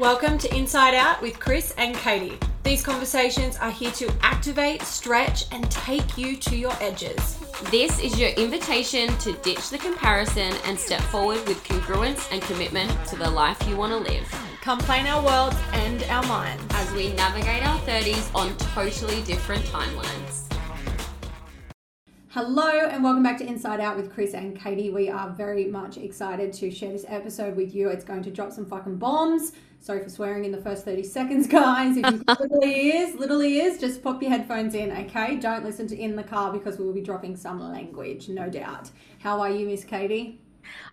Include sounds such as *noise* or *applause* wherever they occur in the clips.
Welcome to Inside Out with Chris and Katie. These conversations are here to activate, stretch, and take you to your edges. This is your invitation to ditch the comparison and step forward with congruence and commitment to the life you want to live. Come plane our worlds and our minds. as we navigate our 30s on totally different timelines. Hello and welcome back to Inside Out with Chris and Katie. We are very much excited to share this episode with you. It's going to drop some fucking bombs. Sorry for swearing in the first 30 seconds, *laughs* guys. If you little ears, little ears, just pop your headphones in, okay? Don't listen to in the car because we will be dropping some language, no doubt. How are you, Miss Katie?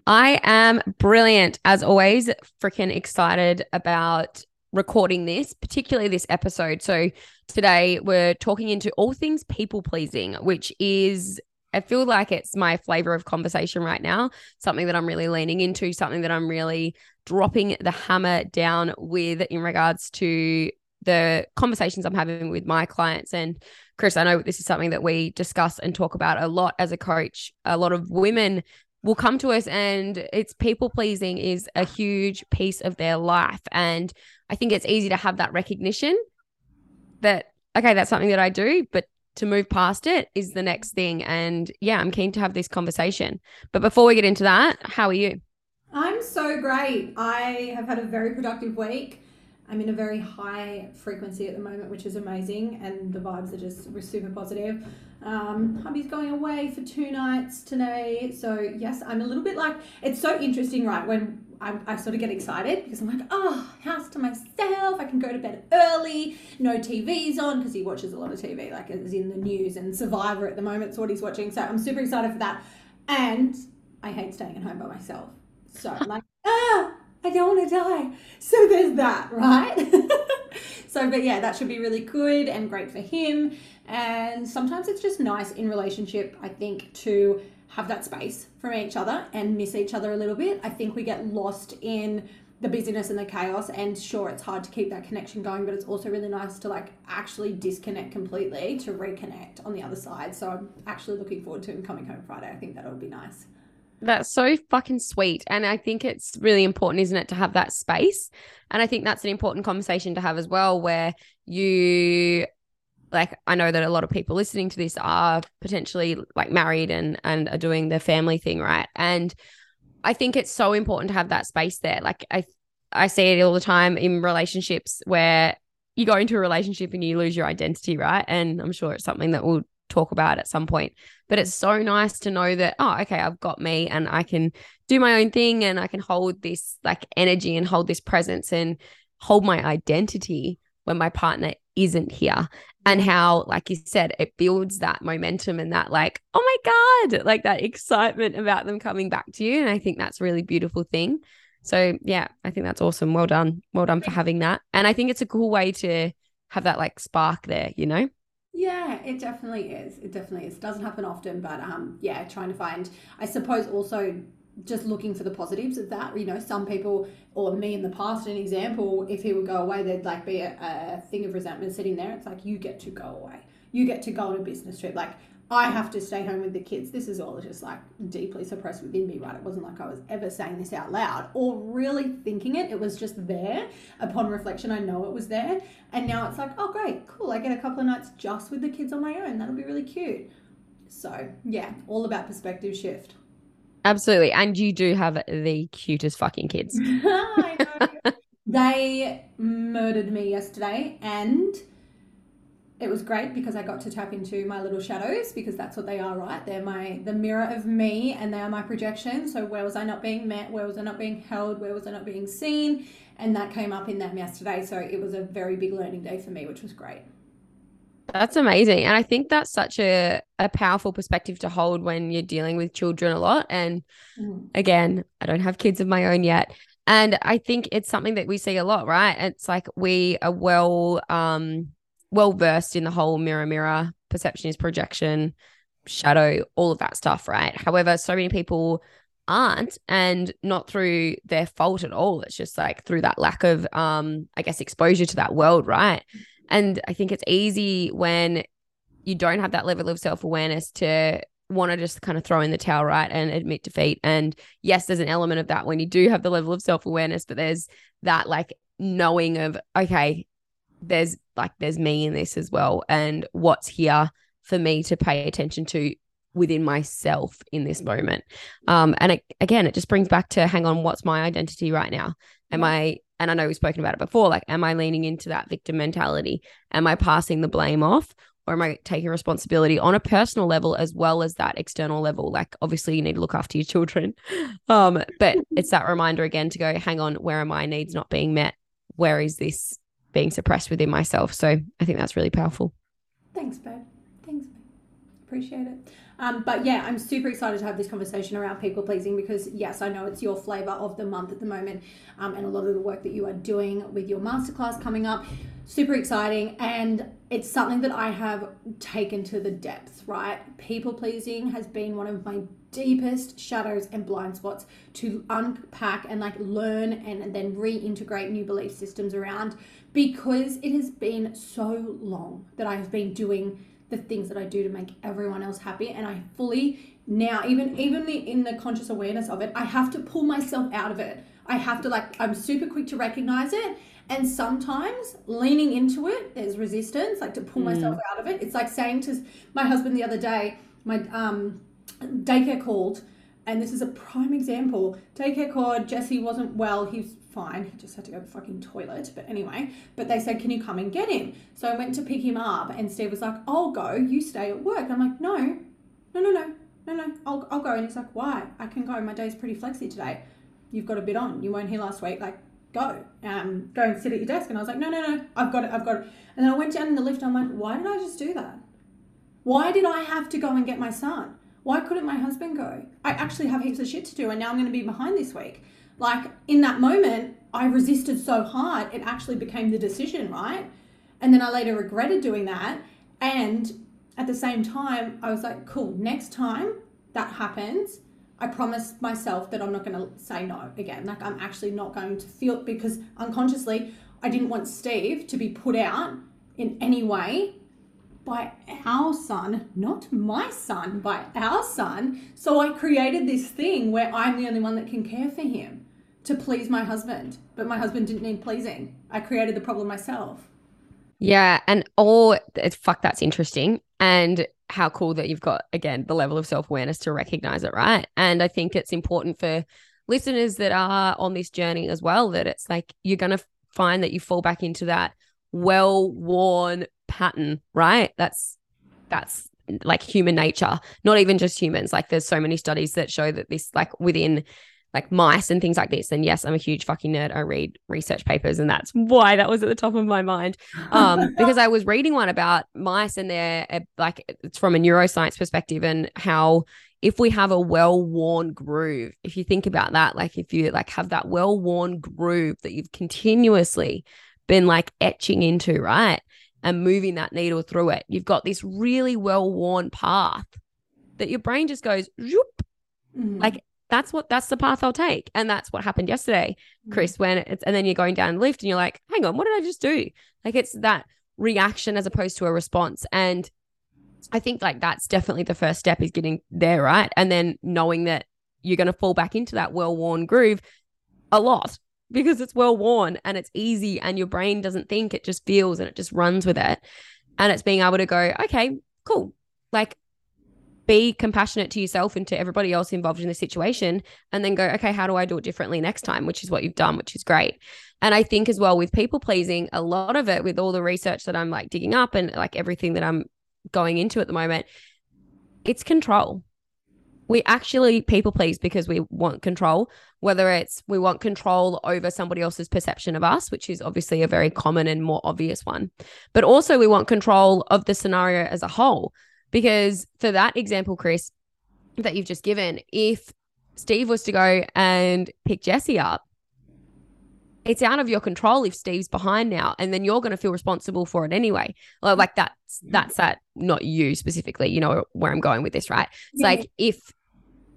I am brilliant as always, freaking excited about recording this, particularly this episode. So today we're talking into all things people pleasing, which is I feel like it's my flavor of conversation right now, something that I'm really leaning into, something that I'm really dropping the hammer down with in regards to the conversations I'm having with my clients. And Chris, I know this is something that we discuss and talk about a lot as a coach. A lot of women will come to us and it's people pleasing is a huge piece of their life. And I think it's easy to have that recognition that, okay, that's something that I do, but to move past it is the next thing. And yeah, I'm keen to have this conversation. But before we get into that, how are you? I'm so great. I have had a very productive week. I'm in a very high frequency at the moment, which is amazing, and the vibes are just super positive. Um, hubby's going away for two nights today, so yes, I'm a little bit like it's so interesting, right? When I, I sort of get excited because I'm like, oh, house to myself. I can go to bed early. No TV's on because he watches a lot of TV, like it's in the news and Survivor at the moment. is what he's watching. So I'm super excited for that. And I hate staying at home by myself. So like, don't want to die. So there's that, right? *laughs* so, but yeah, that should be really good and great for him. And sometimes it's just nice in relationship, I think, to have that space from each other and miss each other a little bit. I think we get lost in the busyness and the chaos and sure it's hard to keep that connection going but it's also really nice to like actually disconnect completely to reconnect on the other side so i'm actually looking forward to him coming home friday i think that'll be nice That's so fucking sweet. And I think it's really important, isn't it, to have that space? And I think that's an important conversation to have as well, where you like I know that a lot of people listening to this are potentially like married and and are doing the family thing, right? And I think it's so important to have that space there. Like I I see it all the time in relationships where you go into a relationship and you lose your identity, right? And I'm sure it's something that we'll talk about at some point. But it's so nice to know that, oh, okay, I've got me and I can do my own thing and I can hold this like energy and hold this presence and hold my identity when my partner isn't here. And how, like you said, it builds that momentum and that, like, oh my God, like that excitement about them coming back to you. And I think that's a really beautiful thing. So, yeah, I think that's awesome. Well done. Well done for having that. And I think it's a cool way to have that like spark there, you know? Yeah, it definitely is. It definitely is. Doesn't happen often, but um, yeah, trying to find. I suppose also just looking for the positives of that. You know, some people or me in the past, an example, if he would go away, there'd like be a, a thing of resentment sitting there. It's like you get to go away. You get to go on a business trip. Like I have to stay home with the kids. This is all just like deeply suppressed within me, right? It wasn't like I was ever saying this out loud or really thinking it. It was just there. Upon reflection, I know it was there. And now it's like, oh, great, cool. I get a couple of nights just with the kids on my own. That'll be really cute. So, yeah, all about perspective shift. Absolutely. And you do have the cutest fucking kids. *laughs* I know. they murdered me yesterday and it was great because I got to tap into my little shadows because that's what they are, right? They're my the mirror of me and they are my projection. So where was I not being met? Where was I not being held? Where was I not being seen? And that came up in them yesterday. So it was a very big learning day for me, which was great. That's amazing. And I think that's such a, a powerful perspective to hold when you're dealing with children a lot. And Mhm. again, I don't have kids of my own yet. And I think it's something that we see a lot, right? It's like we are well um well versed in the whole mirror mirror perception is projection, shadow, all of that stuff, right? However, so many people aren't and not through their fault at all. It's just like through that lack of um I guess exposure to that world, right? And I think it's easy when you don't have that level of self-awareness to want to just kind of throw in the towel, right? And admit defeat. And yes, there's an element of that when you do have the level of self awareness, but there's that like knowing of, okay, there's like, there's me in this as well. And what's here for me to pay attention to within myself in this moment. Um, and it, again, it just brings back to hang on, what's my identity right now? Am I, and I know we've spoken about it before, like, am I leaning into that victim mentality? Am I passing the blame off? Or am I taking responsibility on a personal level as well as that external level? Like, obviously, you need to look after your children. *laughs* Um, but it's that reminder again to go, hang on, where are my needs not being met? Where is this being suppressed within myself? So I think that's really powerful. Thanks, babe. Appreciate it. Um, but yeah, I'm super excited to have this conversation around people pleasing because, yes, I know it's your flavor of the month at the moment, um, and a lot of the work that you are doing with your masterclass coming up. Super exciting, and it's something that I have taken to the depths, right? People pleasing has been one of my deepest shadows and blind spots to unpack and like learn and then reintegrate new belief systems around because it has been so long that I have been doing the things that I do to make everyone else happy. And I fully now, even even in the conscious awareness of it, I have to pull myself out of it. I have to like I'm super quick to recognize it. And sometimes leaning into it, there's resistance, like to pull mm. myself out of it. It's like saying to my husband the other day, my um, daycare called, and this is a prime example. Daycare called, Jesse wasn't well, he's fine. He just had to go to the fucking toilet. But anyway, but they said, Can you come and get him? So I went to pick him up, and Steve was like, I'll go. You stay at work. I'm like, No, no, no, no, no, no. I'll, I'll go. And he's like, Why? I can go. My day's pretty flexy today. You've got a bit on. You weren't here last week. Like, go. Um, go and sit at your desk. And I was like, No, no, no. I've got it. I've got it. And then I went down in the lift. I'm like, Why did I just do that? Why did I have to go and get my son? Why couldn't my husband go? I actually have heaps of shit to do, and now I'm going to be behind this week. Like in that moment, I resisted so hard, it actually became the decision, right? And then I later regretted doing that. And at the same time, I was like, cool, next time that happens, I promise myself that I'm not going to say no again. Like, I'm actually not going to feel because unconsciously, I didn't want Steve to be put out in any way by our son, not my son, by our son. So I created this thing where I'm the only one that can care for him to please my husband, but my husband didn't need pleasing. I created the problem myself. Yeah, and all fuck that's interesting and how cool that you've got again the level of self-awareness to recognize it, right? And I think it's important for listeners that are on this journey as well that it's like you're going to find that you fall back into that well-worn pattern, right? That's that's like human nature, not even just humans. Like there's so many studies that show that this like within like mice and things like this. And yes, I'm a huge fucking nerd. I read research papers, and that's why that was at the top of my mind. Um, *laughs* because I was reading one about mice and they're uh, like it's from a neuroscience perspective and how if we have a well-worn groove, if you think about that, like if you like have that well-worn groove that you've continuously been like etching into, right? And moving that needle through it, you've got this really well-worn path that your brain just goes, mm-hmm. like that's what that's the path I'll take. And that's what happened yesterday, mm. Chris, when it's and then you're going down the lift and you're like, hang on, what did I just do? Like it's that reaction as opposed to a response. And I think like that's definitely the first step is getting there, right? And then knowing that you're going to fall back into that well-worn groove a lot *laughs* because it's well worn and it's easy and your brain doesn't think it just feels and it just runs with it and it's being able to go okay cool like be compassionate to yourself and to everybody else involved in the situation and then go okay how do i do it differently next time which is what you've done which is great. And i think as well with people pleasing a lot of it with all the research that i'm like digging up and like everything that i'm going into at the moment it's control. We actually people please because we want control whether it's we want control over somebody else's perception of us which is obviously a very common and more obvious one but also we want control of the scenario as a whole because for that example, Chris, that you've just given, if Steve was to go and pick Jesse up, it's out of your control if Steve's behind now, and then you're going to feel responsible for it anyway. Like that's that's that, not you specifically. You know where I'm going with this, right? It's yeah. like if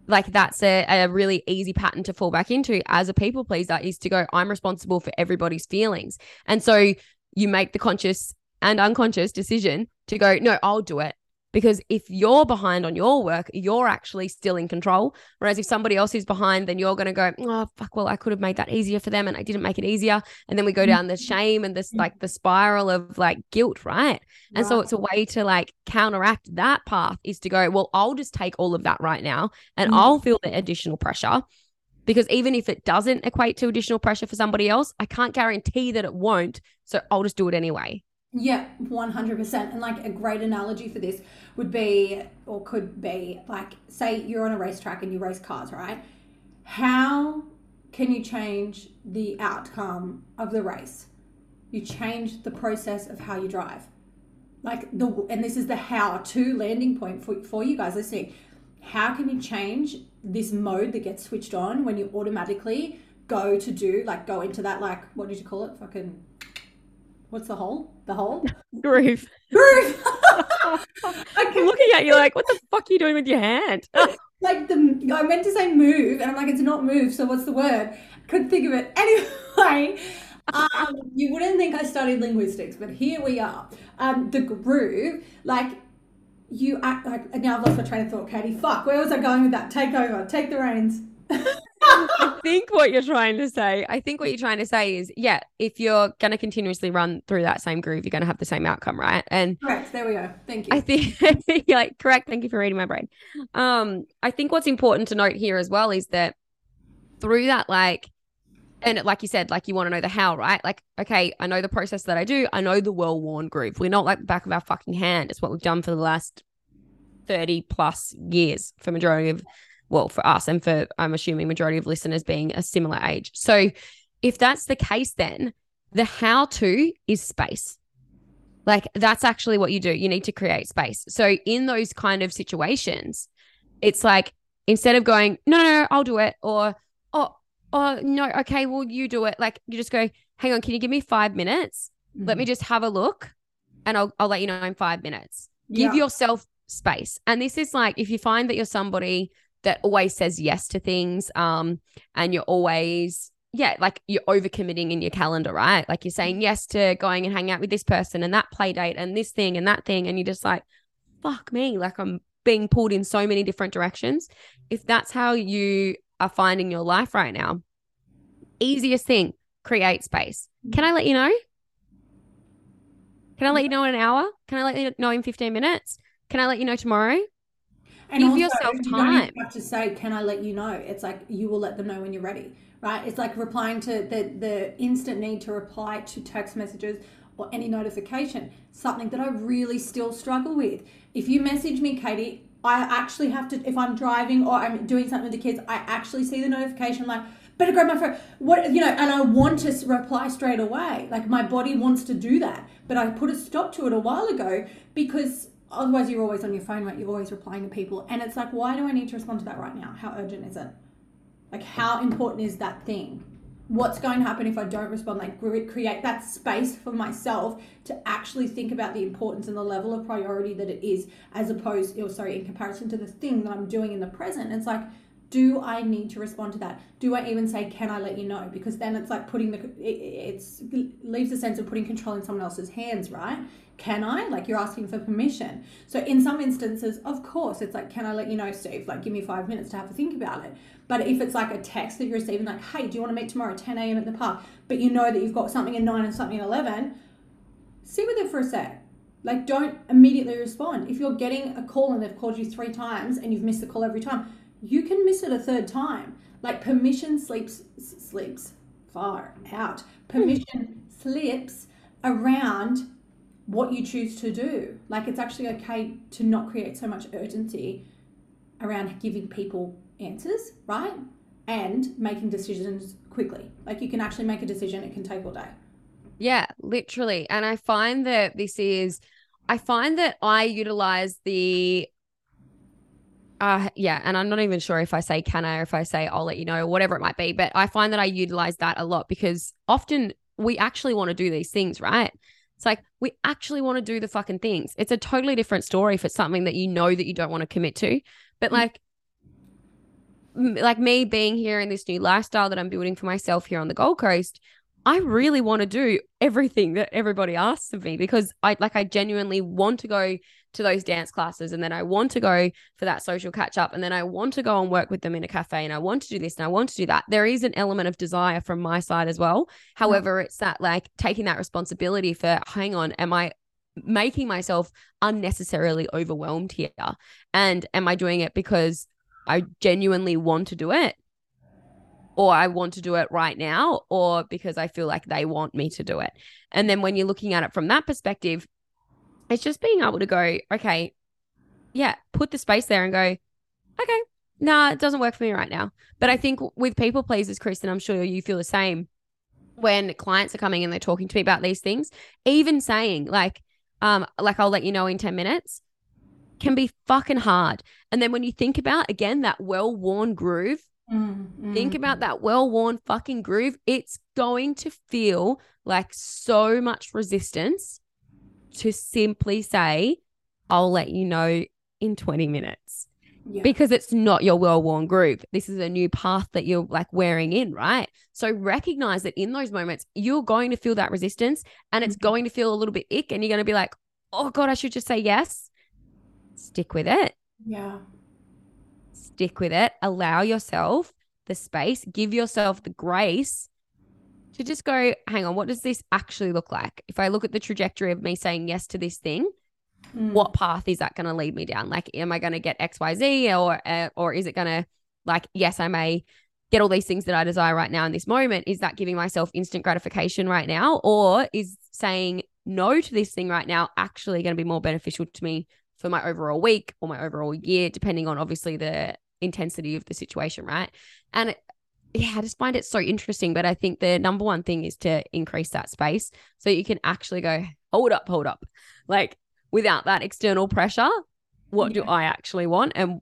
like that's a, a really easy pattern to fall back into as a people pleaser is to go, I'm responsible for everybody's feelings. And so you make the conscious and unconscious decision to go, no, I'll do it. Because if you're behind on your work, you're actually still in control. Whereas if somebody else is behind, then you're going to go, oh, fuck, well, I could have made that easier for them and I didn't make it easier. And then we go down the shame and this like the spiral of like guilt, right? And so it's a way to like counteract that path is to go, well, I'll just take all of that right now and Mm. I'll feel the additional pressure. Because even if it doesn't equate to additional pressure for somebody else, I can't guarantee that it won't. So I'll just do it anyway. Yeah, 100%. And like a great analogy for this would be, or could be, like, say you're on a racetrack and you race cars, right? How can you change the outcome of the race? You change the process of how you drive. Like the, and this is the how to landing point for, for you guys listening. How can you change this mode that gets switched on when you automatically go to do, like, go into that, like, what did you call it? Fucking, what's the hole? The hole? *laughs* Groove. Groove. *laughs* *laughs* I'm looking at you like, what the fuck are you doing with your hand? like the I meant to say move, and I'm like, it's not move. So what's the word? Couldn't think of it. Anyway, um, you wouldn't think I studied linguistics, but here we are. Um, the groove, like you act like now I've lost my train of thought, Katie. Fuck, where was I going with that? Take over, take the reins. I think what you're trying to say, I think what you're trying to say is, yeah, if you're going to continuously run through that same groove, you're going to have the same outcome, right? And Correct. There we go. Thank you. I think, *laughs* you're like, correct. Thank you for reading my brain. Um, I think what's important to note here as well is that through that, like, and like you said, like you want to know the how, right? Like, okay, I know the process that I do. I know the well worn groove. We're not like the back of our fucking hand. It's what we've done for the last 30 plus years for majority of, well, for us and for, I'm assuming, majority of listeners being a similar age. So if that's the case, then the how to is space. Like that's actually what you do. You need to create space. So in those kind of situations, it's like instead of going, no, no, no, I'll do it, or oh, oh no, okay, well, you do it. Like you just go, hang on, can you give me five minutes? Let me mm-hmm. just have a look and I'll I'll let you know in five minutes. Give yourself space. And this is like if you find that you're somebody that always says yes to things, um, and you're always yeah, like you're overcommitting in your calendar, right? Like you're saying yes to going and hanging out with this person and that play date and this thing and that thing, and you're just like, fuck me, like I'm being pulled in so many different directions. If that's how you are finding your life right now, easiest thing, create space. Can I let you know? Can I let you know in an hour? Can I let you know in 15 minutes? Can I let you know tomorrow? And Give also, yourself you time. even have to say, "Can I let you know?" It's like you will let them know when you're ready, right? It's like replying to the the instant need to reply to text messages or any notification. Something that I really still struggle with. If you message me, Katie, I actually have to. If I'm driving or I'm doing something with the kids, I actually see the notification like. Better grab my phone. What you know, and I want to reply straight away. Like my body wants to do that, but I put a stop to it a while ago because otherwise you're always on your phone right? You're always replying to people. And it's like why do i need to respond to that right now? How urgent is it? Like how important is that thing? What's going to happen if i don't respond? Like create that space for myself to actually think about the importance and the level of priority that it is as opposed or sorry in comparison to the thing that i'm doing in the present. It's like do i need to respond to that do i even say can i let you know because then it's like putting the it, it leaves a sense of putting control in someone else's hands right can I? Like you're asking for permission. So in some instances, of course, it's like, can I let you know, Steve? Like, give me five minutes to have a think about it. But if it's like a text that you're receiving, like, hey, do you want to meet tomorrow at 10 a.m. at the park? But you know that you've got something at nine and something at 11, sit with it for a sec. Like, don't immediately respond. If you're getting a call and they've called you three times and you've missed the call every time, you can miss it a third time. Like, permission sleeps, sleeps far out. Permission slips around what you choose to do. Like it's actually okay to not create so much urgency around giving people answers, right? And making decisions quickly. Like you can actually make a decision, it can take all day. Yeah, literally. And I find that this is, I find that I utilize the, uh, yeah, and I'm not even sure if I say can I or if I say I'll let you know, or whatever it might be. But I find that I utilize that a lot because often we actually want to do these things, right? It's like we actually want to do the fucking things. It's a totally different story if it's something that you know that you don't want to commit to. But Mm. like, m- like me being here in this new lifestyle that I'm building for myself here on the Gold Coast, I really want to do everything that everybody asks of me because I like I genuinely want to go to those dance classes and then I want to go for that social catch up and then I want to go and work with them in a cafe and I want to do this and I want to do that. There is an element of desire from my side as well. However, mm-hmm. it's that like taking that responsibility for hang on, am I making myself unnecessarily overwhelmed here? And am I doing it because I genuinely want to do it? Or I want to do it right now, or because I feel like they want me to do it. And then when you're looking at it from that perspective, it's just being able to go, okay, yeah, put the space there and go, okay, nah, it doesn't work for me right now. But I think with people pleasers, Kristen, I'm sure you feel the same when clients are coming and they're talking to me about these things, even saying like, um, like I'll let you know in 10 minutes can be fucking hard. And then when you think about again that well-worn groove, Mm, think about that well-worn fucking groove, it's going to feel like so much resistance to simply say, I'll let you know in 20 minutes Yeah. because it's not your well worn groove. This is a new path that you're like wearing in, right? So recognize that in those moments, you're going to feel that resistance and it's Mhm. going to feel a little bit ick and you're going to be like, oh God, I should just say yes. Stick with it. yeah. Stick with it. Allow yourself the space, give yourself the grace to just go, hang on, what does this actually look like? If I look at the trajectory of me saying yes to this thing, Mm. what path is that going to lead me down? Like, am I going to get X, Y, Z, or uh, or is it going to like, yes, I may get all these things that I desire right now in this moment. Is that giving myself instant gratification right now, or is saying no to this thing right now actually going to be more beneficial to me for my overall week or my overall year, depending on obviously the intensity of the situation, right? And it, yeah, I just find it so interesting. But I think the number one thing is to increase that space so you can actually go, hold up, hold up. Like without that external pressure, what do I actually want? And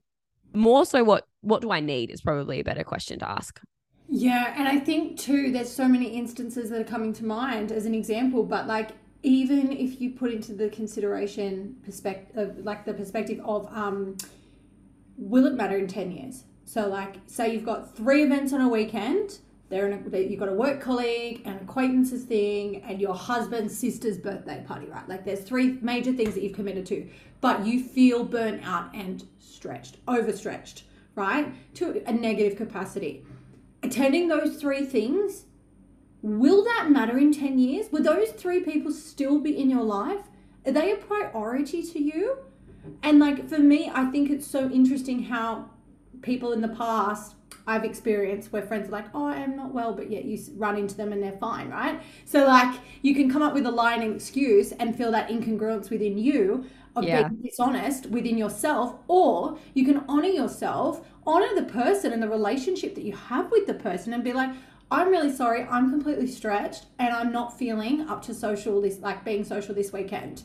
more so what what do I need is probably a better question to ask. Yeah, and I think too, there's so many instances that are coming to mind as an example, but like even if you put into the consideration perspective, like the perspective of, um, will it matter in 10 years? So like, say you've got three events on a weekend, they're in a, you've got a work colleague, an acquaintances thing, and your husband's sister's birthday party, right? Like there's three major things that you've committed to, but you feel burnt out and stretched, overstretched, right? To a negative capacity attending those three things, will that matter in 10 years? Will those three people still be in your life? Are they a priority to you? And like for me, I think it's so interesting how people in the past I've experienced where friends are like, oh, I'm not well, but yet you run into them and they're fine, right? So like you can come up with a lying excuse and feel that incongruence within you of Yeah. being dishonest within yourself, or you can honor yourself, honor the person and the relationship that you have with the person, and be like, I'm really sorry, I'm completely stretched and I'm not feeling up to social this like being social this weekend.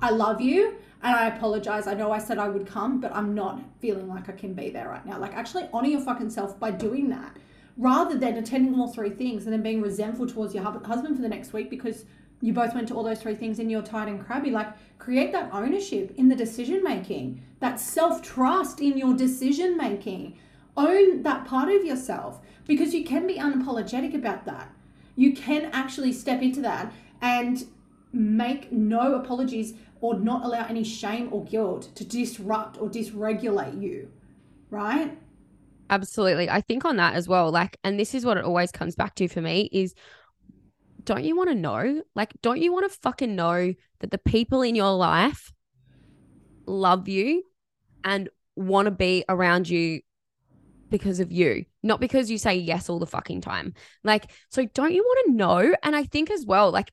I love you and I apologize. I know I said I would come, but I'm not feeling like I can be there right now. Like actually honor your fucking self by doing that. Rather than attending all three things and then being resentful towards your husband for the next week because you both went to all those three things and you're tired and crabby. Like create that ownership in the decision making, that self trust in your decision making. Own that part of yourself because you can be unapologetic about that. You can actually step into that and make no apologies or not allow any shame or guilt to disrupt or dysregulate you, right? Absolutely. I think on that as well, like, and this is what it always comes back to for me is don't you want to know? Like, don't you want to fucking know that the people in your life love you and want to be around you because of you, not because you say yes all the fucking time. Like, so don't you want to know? And I think as well, like,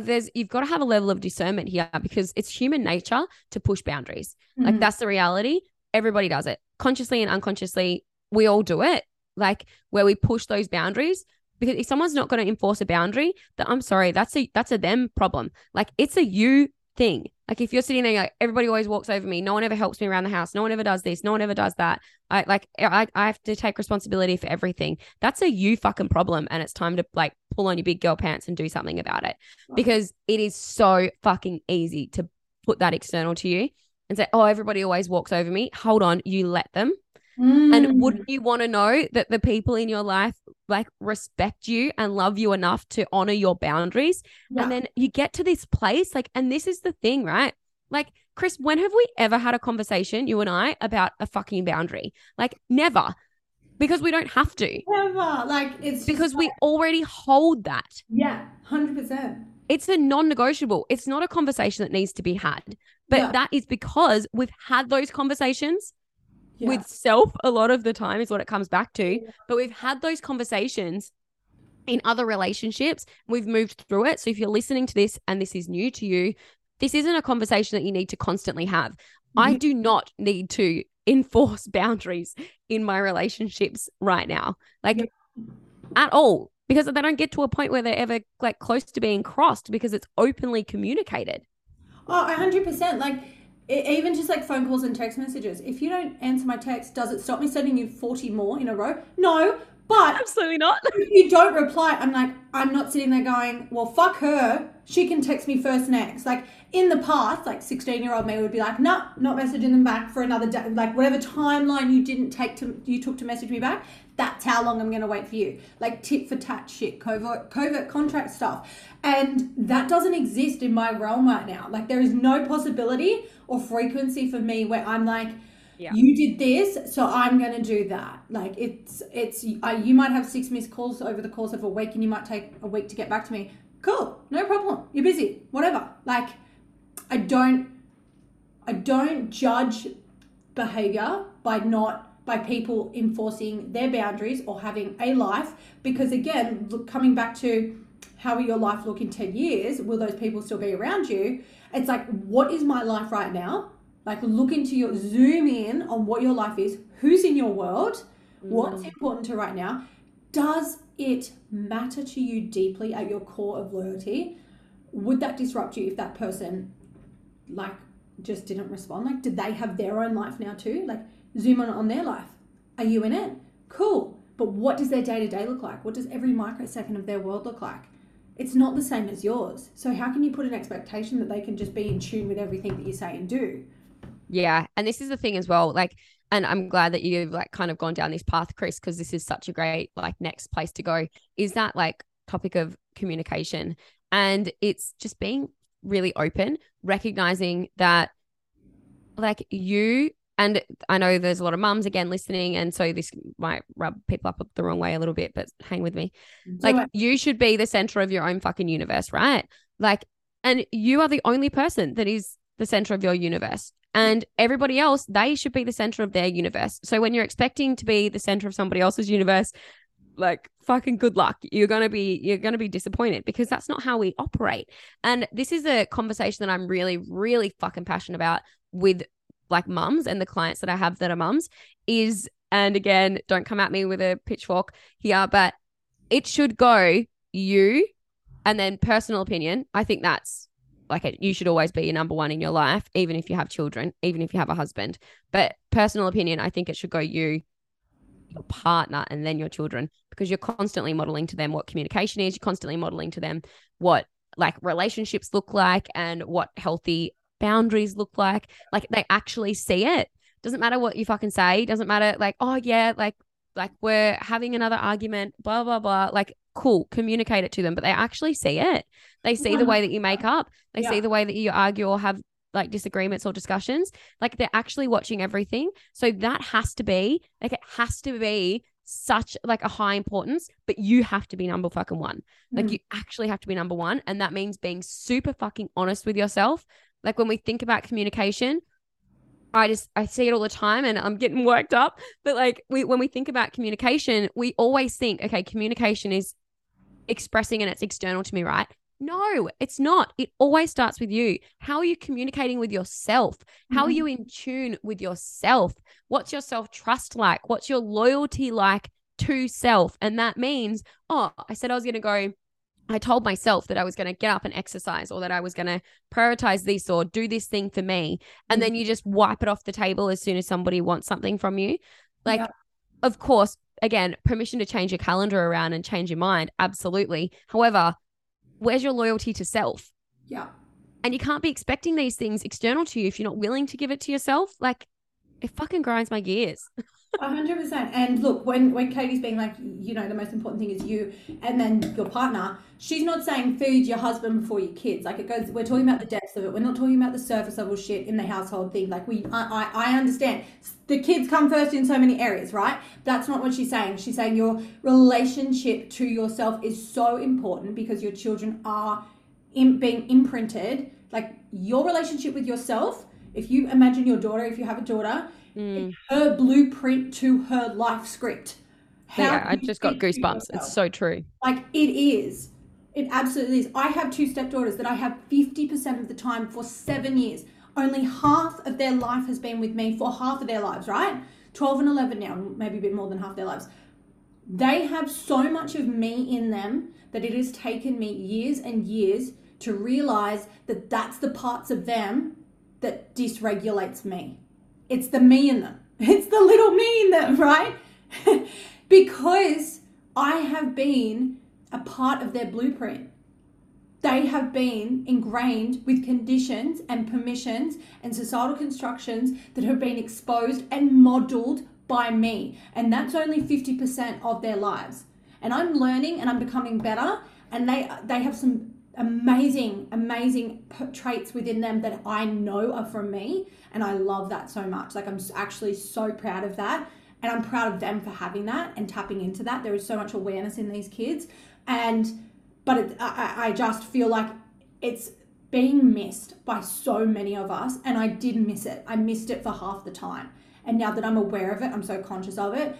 there's you've got to have a level of discernment here because it's human nature to push boundaries. Like Mhm. that's the reality. Everybody does it consciously and unconsciously. We all do it. Like where we push those boundaries because if someone's not going to enforce a boundary, that I'm sorry, that's a that's a them problem. Like it's a you thing. Like if you're sitting there, like everybody always walks over me. No one ever helps me around the house. No one ever does this. No one ever does that. I like I I have to take responsibility for everything. That's a you fucking problem, and it's time to like pull on your big girl pants and do something about it because it is so fucking easy to put that external to you and say, oh, everybody always walks over me. Hold on, you let them. Mm. And wouldn't you want to know that the people in your life like respect you and love you enough to honor your boundaries? Yeah. And then you get to this place, like, and this is the thing, right? Like, Chris, when have we ever had a conversation, you and I, about a fucking boundary? Like, never. Because we don't have to. Never. Like it's Because we already hold that. yeah, hundred percent. It's a non negotiable. It's not a conversation that needs to be had. But Yeah. that is because we've had those conversations Yeah. with self a lot of the time, is what it comes back to. But we've had those conversations in other relationships. We've moved through it. So if you're listening to this and this is new to you, this isn't a conversation that you need to constantly have. I Mhm. do not need to enforce *laughs* boundaries in my relationships right now. Like Yep. at all. Because they don't get to a point where they're ever like close to being crossed because it's openly communicated. Oh, 100%. Like e- even just like phone calls and text messages. If you don't answer my text, does it stop me sending you forty more in a row? No. But Absolutely not. if you don't reply, I'm like, I'm not sitting there going, well, fuck her. She can text me first next. Like in the past, like 16 year old me would be like, no, not messaging them back for another day. Like whatever timeline you didn't take to, you took to message me back, that's how long I'm going to wait for you. Like tit for tat shit, covert, covert contract stuff. And that doesn't exist in my realm right now. Like there is no possibility or frequency for me where I'm like, Yeah. you did this, so I'm gonna do that. Like it's it's uh, you might have six missed calls over the course of a week, and you might take a week to get back to me. Cool, no problem. You're busy, whatever. Like I don't I don't judge behavior by not by people enforcing their boundaries or having a life. Because again look, coming back to how will your life look in 10 years? Will those people still be around you? It's like what is my life right now? Like look into your zoom in on what your life is. Who's in your world? What's mm. important to right now? Does it matter to you deeply at your core of loyalty? Would that disrupt you if that person like just didn't respond? Like did they have their own life now too? Like zoom on on their life are you in it cool but what does their day-to-day look like what does every microsecond of their world look like it's not the same as yours so how can you put an expectation that they can just be in tune with everything that you say and do Yeah. And this is the thing as well. Like, and I'm glad that you've like kind of gone down this path, Chris, because this is such a great like next place to go. Is that like topic of communication? And it's just being really open, recognizing that like you and I know there's a lot of mums again listening, and so this might rub people up the wrong way a little bit, but hang with me. Do Like it. you should be the center of your own fucking universe, right? Like, and you are the only person that is the center of your universe. And everybody else, they should be the center of their universe. So when you're expecting to be the center of somebody else's universe, like fucking good luck. You're gonna be you're gonna be disappointed because that's not how we operate. And this is a conversation that I'm really, really fucking passionate about with like mums and the clients that I have that are mums is and again, don't come at me with a pitchfork here, but it should go you and then personal opinion. I think that's like you should always be your number one in your life, even if you have children, even if you have a husband. But personal opinion, I think it should go you, your partner, and then your children, because you're constantly modeling to them what communication is. You're constantly modeling to them what like relationships look like and what healthy boundaries look like. Like they actually see it. Doesn't matter what you fucking say. Doesn't matter like, oh yeah, like like we're having another argument, blah blah blah. Like cool, communicate it to them, but they actually see it. They see the way that you make up. They see the way that you argue or have like disagreements or discussions. Like they're actually watching everything. So that has to be like it has to be such like a high importance, but you have to be number fucking one. Like Mm. you actually have to be number one. And that means being super fucking honest with yourself. Like when we think about communication, I just I see it all the time and I'm getting worked up. But like we when we think about communication, we always think, okay, communication is expressing and it's external to me, right? No, it's not. It always starts with you. How are you communicating with yourself? How are Mhm. you in tune with yourself? What's your self trust like? What's your loyalty like to self? And that means, oh, I said I was going to go I told myself that I was going to get up and exercise or that I was going to prioritize this or do this thing for me. And then mm. you just wipe it off the table as soon as somebody wants something from you. Like, Yeah. of course, again, permission to change your calendar around and change your mind. Absolutely. However, where's your loyalty to self? yeah And you can't be expecting these things external to you if you're not willing to give it to yourself. Like, it fucking grinds my gears. *laughs* Hundred percent. And look, when when Katie's being like, you know, the most important thing is you, and then your partner, she's not saying feed your husband before your kids. Like it goes. We're talking about the depths of it. We're not talking about the surface level shit in the household thing. Like we, I, I, I understand the kids come first in so many areas, right? That's not what she's saying. She's saying your relationship to yourself is so important because your children are in, being imprinted. Like your relationship with yourself. If you imagine your daughter, if you have a daughter, Mm. her blueprint to her life script. How Yeah, I just got goosebumps. It's so true. like it is. It absolutely is. I have two stepdaughters that I have 50% of the time for seven years. Only half of their life has been with me for half of their lives, right? 12 and 11 now, maybe a bit more than half their lives. They have so much of me in them that it has taken me years and years to realize that that's the parts of them that dysregulates me. It's the me in them. *laughs* It's the little me in them, right? *laughs* because I have been a part of their blueprint. They have been ingrained with conditions and permissions and societal constructions that have been exposed and modeled by me. And that's only 50% of their lives. And I'm learning and I'm becoming better. And they they have some amazing, amazing traits within them that I know are from me. And I love that so much. Like, I'm actually so proud of that. And I'm proud of them for having that and tapping into that. There is so much awareness in these kids. And, but it, I, I just feel like it's being missed by so many of us. And I did miss it. I missed it for half the time. And now that I'm aware of it, I'm so conscious of it.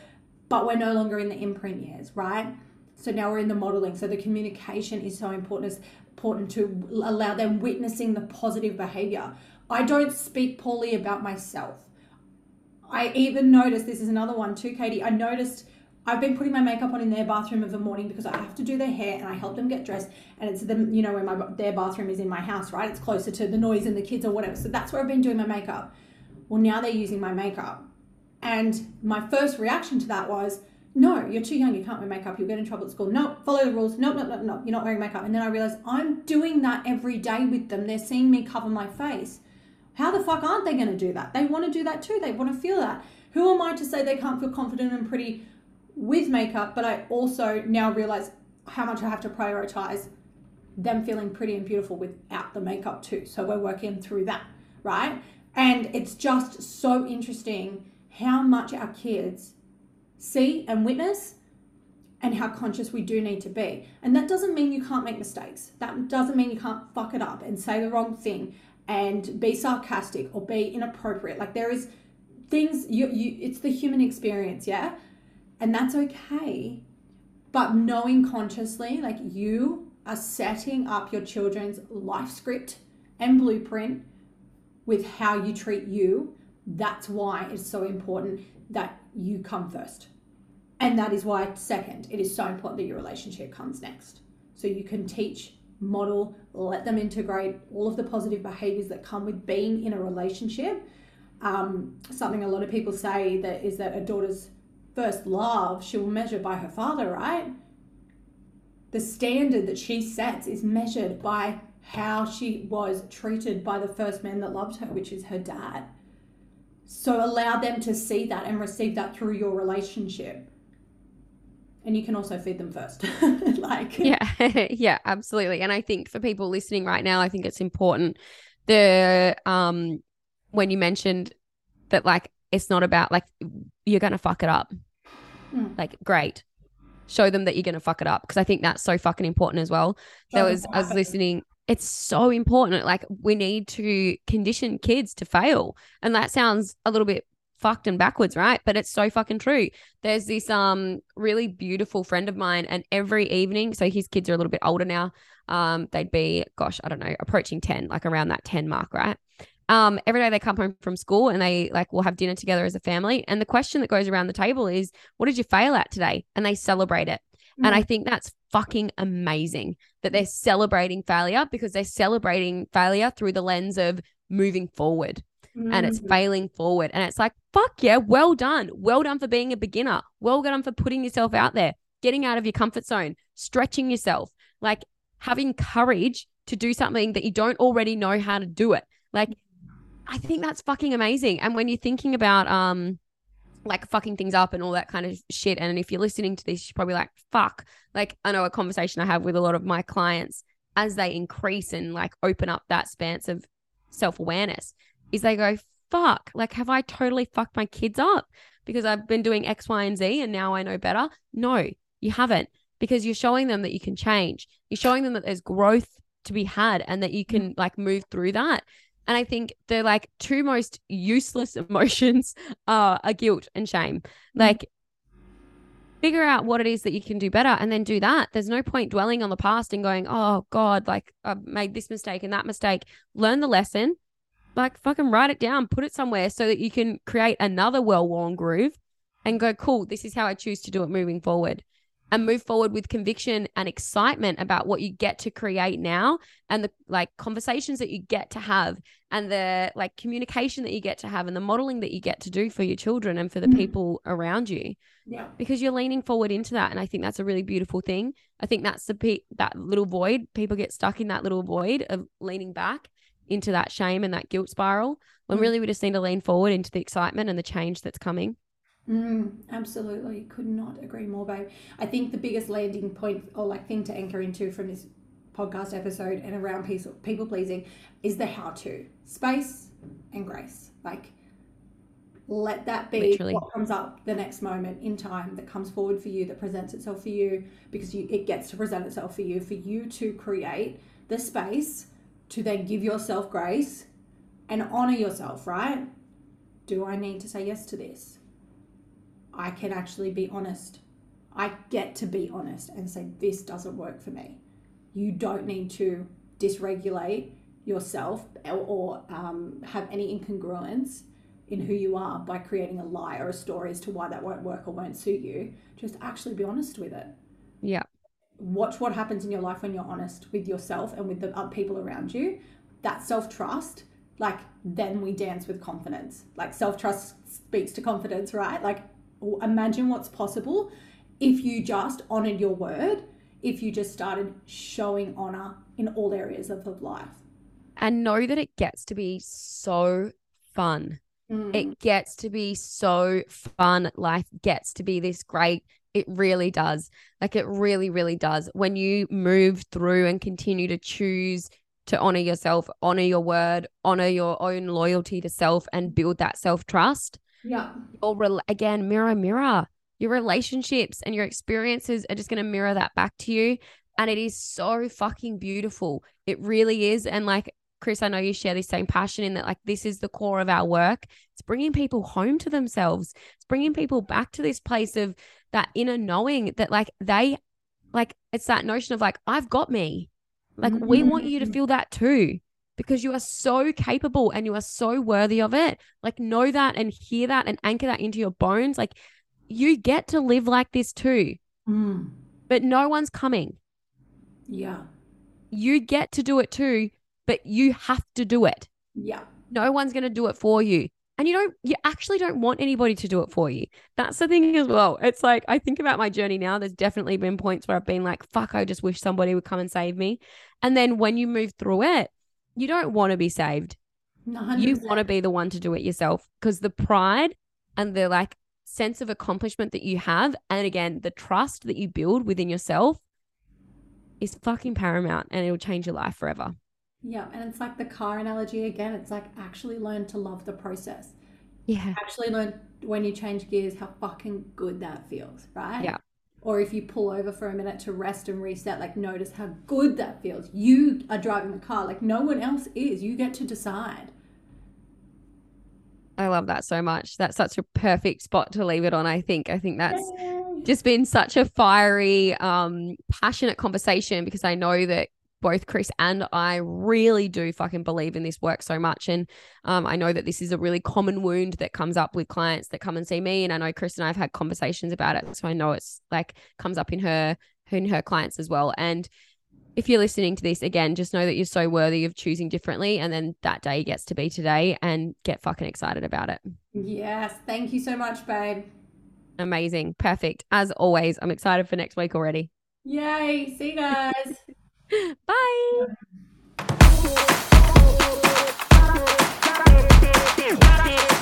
But we're no longer in the imprint years, right? So now we're in the modeling. So the communication is so important. Important to allow them witnessing the positive behavior. I don't speak poorly about myself. I even noticed this is another one too, Katie. I noticed I've been putting my makeup on in their bathroom of the morning because I have to do their hair and I help them get dressed. And it's them, you know, where my their bathroom is in my house, right? It's closer to the noise and the kids or whatever. So that's where I've been doing my makeup. Well, now they're using my makeup, and my first reaction to that was, no, you're too young. You can't wear makeup. You'll get in trouble at school. No, follow the rules. No, no, no, no. You're not wearing makeup. And then I realized I'm doing that every day with them. They're seeing me cover my face. How the fuck aren't they going to do that? They want to do that too. They want to feel that. Who am I to say they can't feel confident and pretty with makeup? But I also now realize how much I have to prioritize them feeling pretty and beautiful without the makeup too. So we're working through that, right? And it's just so interesting how much our kids see and witness and how conscious we do need to be. And that doesn't mean you can't make mistakes. That doesn't mean you can't fuck it up and say the wrong thing and be sarcastic or be inappropriate. Like there is things you you it's the human experience, yeah? And that's okay. But knowing consciously like you are setting up your children's life script and blueprint with how you treat you, that's why it's so important that you come first. And that is why, second, it is so important that your relationship comes next. So you can teach, model, let them integrate all of the positive behaviors that come with being in a relationship. Um, something a lot of people say that is that a daughter's first love she will measure by her father, right? The standard that she sets is measured by how she was treated by the first man that loved her, which is her dad. So allow them to see that and receive that through your relationship. And you can also feed them first. *laughs* like Yeah, *laughs* yeah, absolutely. And I think for people listening right now, I think it's important the um when you mentioned that like it's not about like you're gonna fuck it up. Mm. Like great. Show them that you're gonna fuck it up. Because I think that's so fucking important as well. There Show was I was listening. It's so important. Like we need to condition kids to fail. And that sounds a little bit fucked and backwards, right? But it's so fucking true. There's this um really beautiful friend of mine, and every evening, so his kids are a little bit older now. Um, they'd be, gosh, I don't know, approaching 10, like around that 10 mark, right? Um, every day they come home from school and they like we'll have dinner together as a family. And the question that goes around the table is, what did you fail at today? And they celebrate it. And I think that's fucking amazing that they're celebrating failure because they're celebrating failure through the lens of moving forward and it's Mm. failing forward. And it's like, fuck yeah, well done. Well done for being a beginner. Well done for putting yourself out there, getting out of your comfort zone, stretching yourself, like having courage to do something that you don't already know how to do it. Like, I think that's fucking amazing. And when you're thinking about, um, like fucking things up and all that kind of shit. And if you're listening to this, you're probably like, fuck. Like, I know a conversation I have with a lot of my clients as they increase and like open up that stance of self awareness is they go, fuck, like, have I totally fucked my kids up because I've been doing X, Y, and Z and now I know better? No, you haven't because you're showing them that you can change. You're showing them that there's growth to be had and that you can mm. like move through that. And I think the like two most useless *laughs* emotions are, are guilt and shame. Mm. Like figure out what it is that you can do better and then do that. There's no point dwelling on the past and going, oh God, like I've made this mistake and that mistake. Learn the lesson, like fucking write it down, put it somewhere so that you can create another well worn groove and go, cool, this is how I choose to do it moving forward and move forward with conviction and excitement about what you get to create now and the like conversations that you get to have and the like communication that you get to have and the modeling that you get to do for your children and for the mm. people around you yeah because you're leaning forward into that and i think that's a really beautiful thing i think that's the pe- that little void people get stuck in that little void of leaning back into that shame and that guilt spiral when mm. really we just need to lean forward into the excitement and the change that's coming Mm, absolutely. Could not agree more, babe. I think the biggest landing point or like thing to anchor into from this podcast episode and around people pleasing is the how to space and grace. Like, let that be Literally. what comes up the next moment in time that comes forward for you, that presents itself for you, because you, it gets to present itself for you, for you to create the space to then give yourself grace and honor yourself, right? Do I need to say yes to this? I can actually be honest. I get to be honest and say, this doesn't work for me. You don't need to dysregulate yourself or, or um, have any incongruence in who you are by creating a lie or a story as to why that won't work or won't suit you. Just actually be honest with it. Yeah. Watch what happens in your life when you're honest with yourself and with the other people around you. That self trust, like, then we dance with confidence. Like, self trust speaks to confidence, right? Like, imagine what's possible if you just honored your word, if you just started showing honor in all areas of life. And know that it gets to be so fun. Mm. It gets to be so fun. Life gets to be this great. It really does. Like it really, really does. When you move through and continue to choose to honor yourself, honor your word, honor your own loyalty to self, and build that self trust, yeah. Or re- again, mirror, mirror. Your relationships and your experiences are just going to mirror that back to you. And it is so fucking beautiful. It really is. And like, Chris, I know you share this same passion in that, like, this is the core of our work. It's bringing people home to themselves. It's bringing people back to this place of that inner knowing that, like, they, like, it's that notion of, like, I've got me. Like, mm-hmm. we want you to feel that too because you are so capable and you are so worthy of it. Like, know that and hear that and anchor that into your bones. Like, you get to live like this too, mm. but no one's coming. Yeah. You get to do it too, but you have to do it. Yeah. No one's going to do it for you. And you don't, you actually don't want anybody to do it for you. That's the thing as well. It's like, I think about my journey now. There's definitely been points where I've been like, fuck, I just wish somebody would come and save me. And then when you move through it, you don't want to be saved. 100%. You want to be the one to do it yourself because the pride and the like sense of accomplishment that you have, and again, the trust that you build within yourself is fucking paramount and it'll change your life forever. Yeah. And it's like the car analogy again. It's like actually learn to love the process. Yeah. Actually learn when you change gears how fucking good that feels, right? Yeah or if you pull over for a minute to rest and reset, like notice how good that feels. You are driving the car, like no one else is. You get to decide. I love that so much. That's such a perfect spot to leave it on. I think. I think that's just been such a fiery, um, passionate conversation because I know that both Chris and I really do fucking believe in this work so much. And um, I know that this is a really common wound that comes up with clients that come and see me. And I know Chris and I have had conversations about it. So I know it's like comes up in her in her clients as well. And if you're listening to this again, just know that you're so worthy of choosing differently. And then that day gets to be today and get fucking excited about it. Yes. Thank you so much, babe. Amazing. Perfect. As always, I'm excited for next week already. Yay. See you guys. *laughs* Bye. Yeah. *laughs*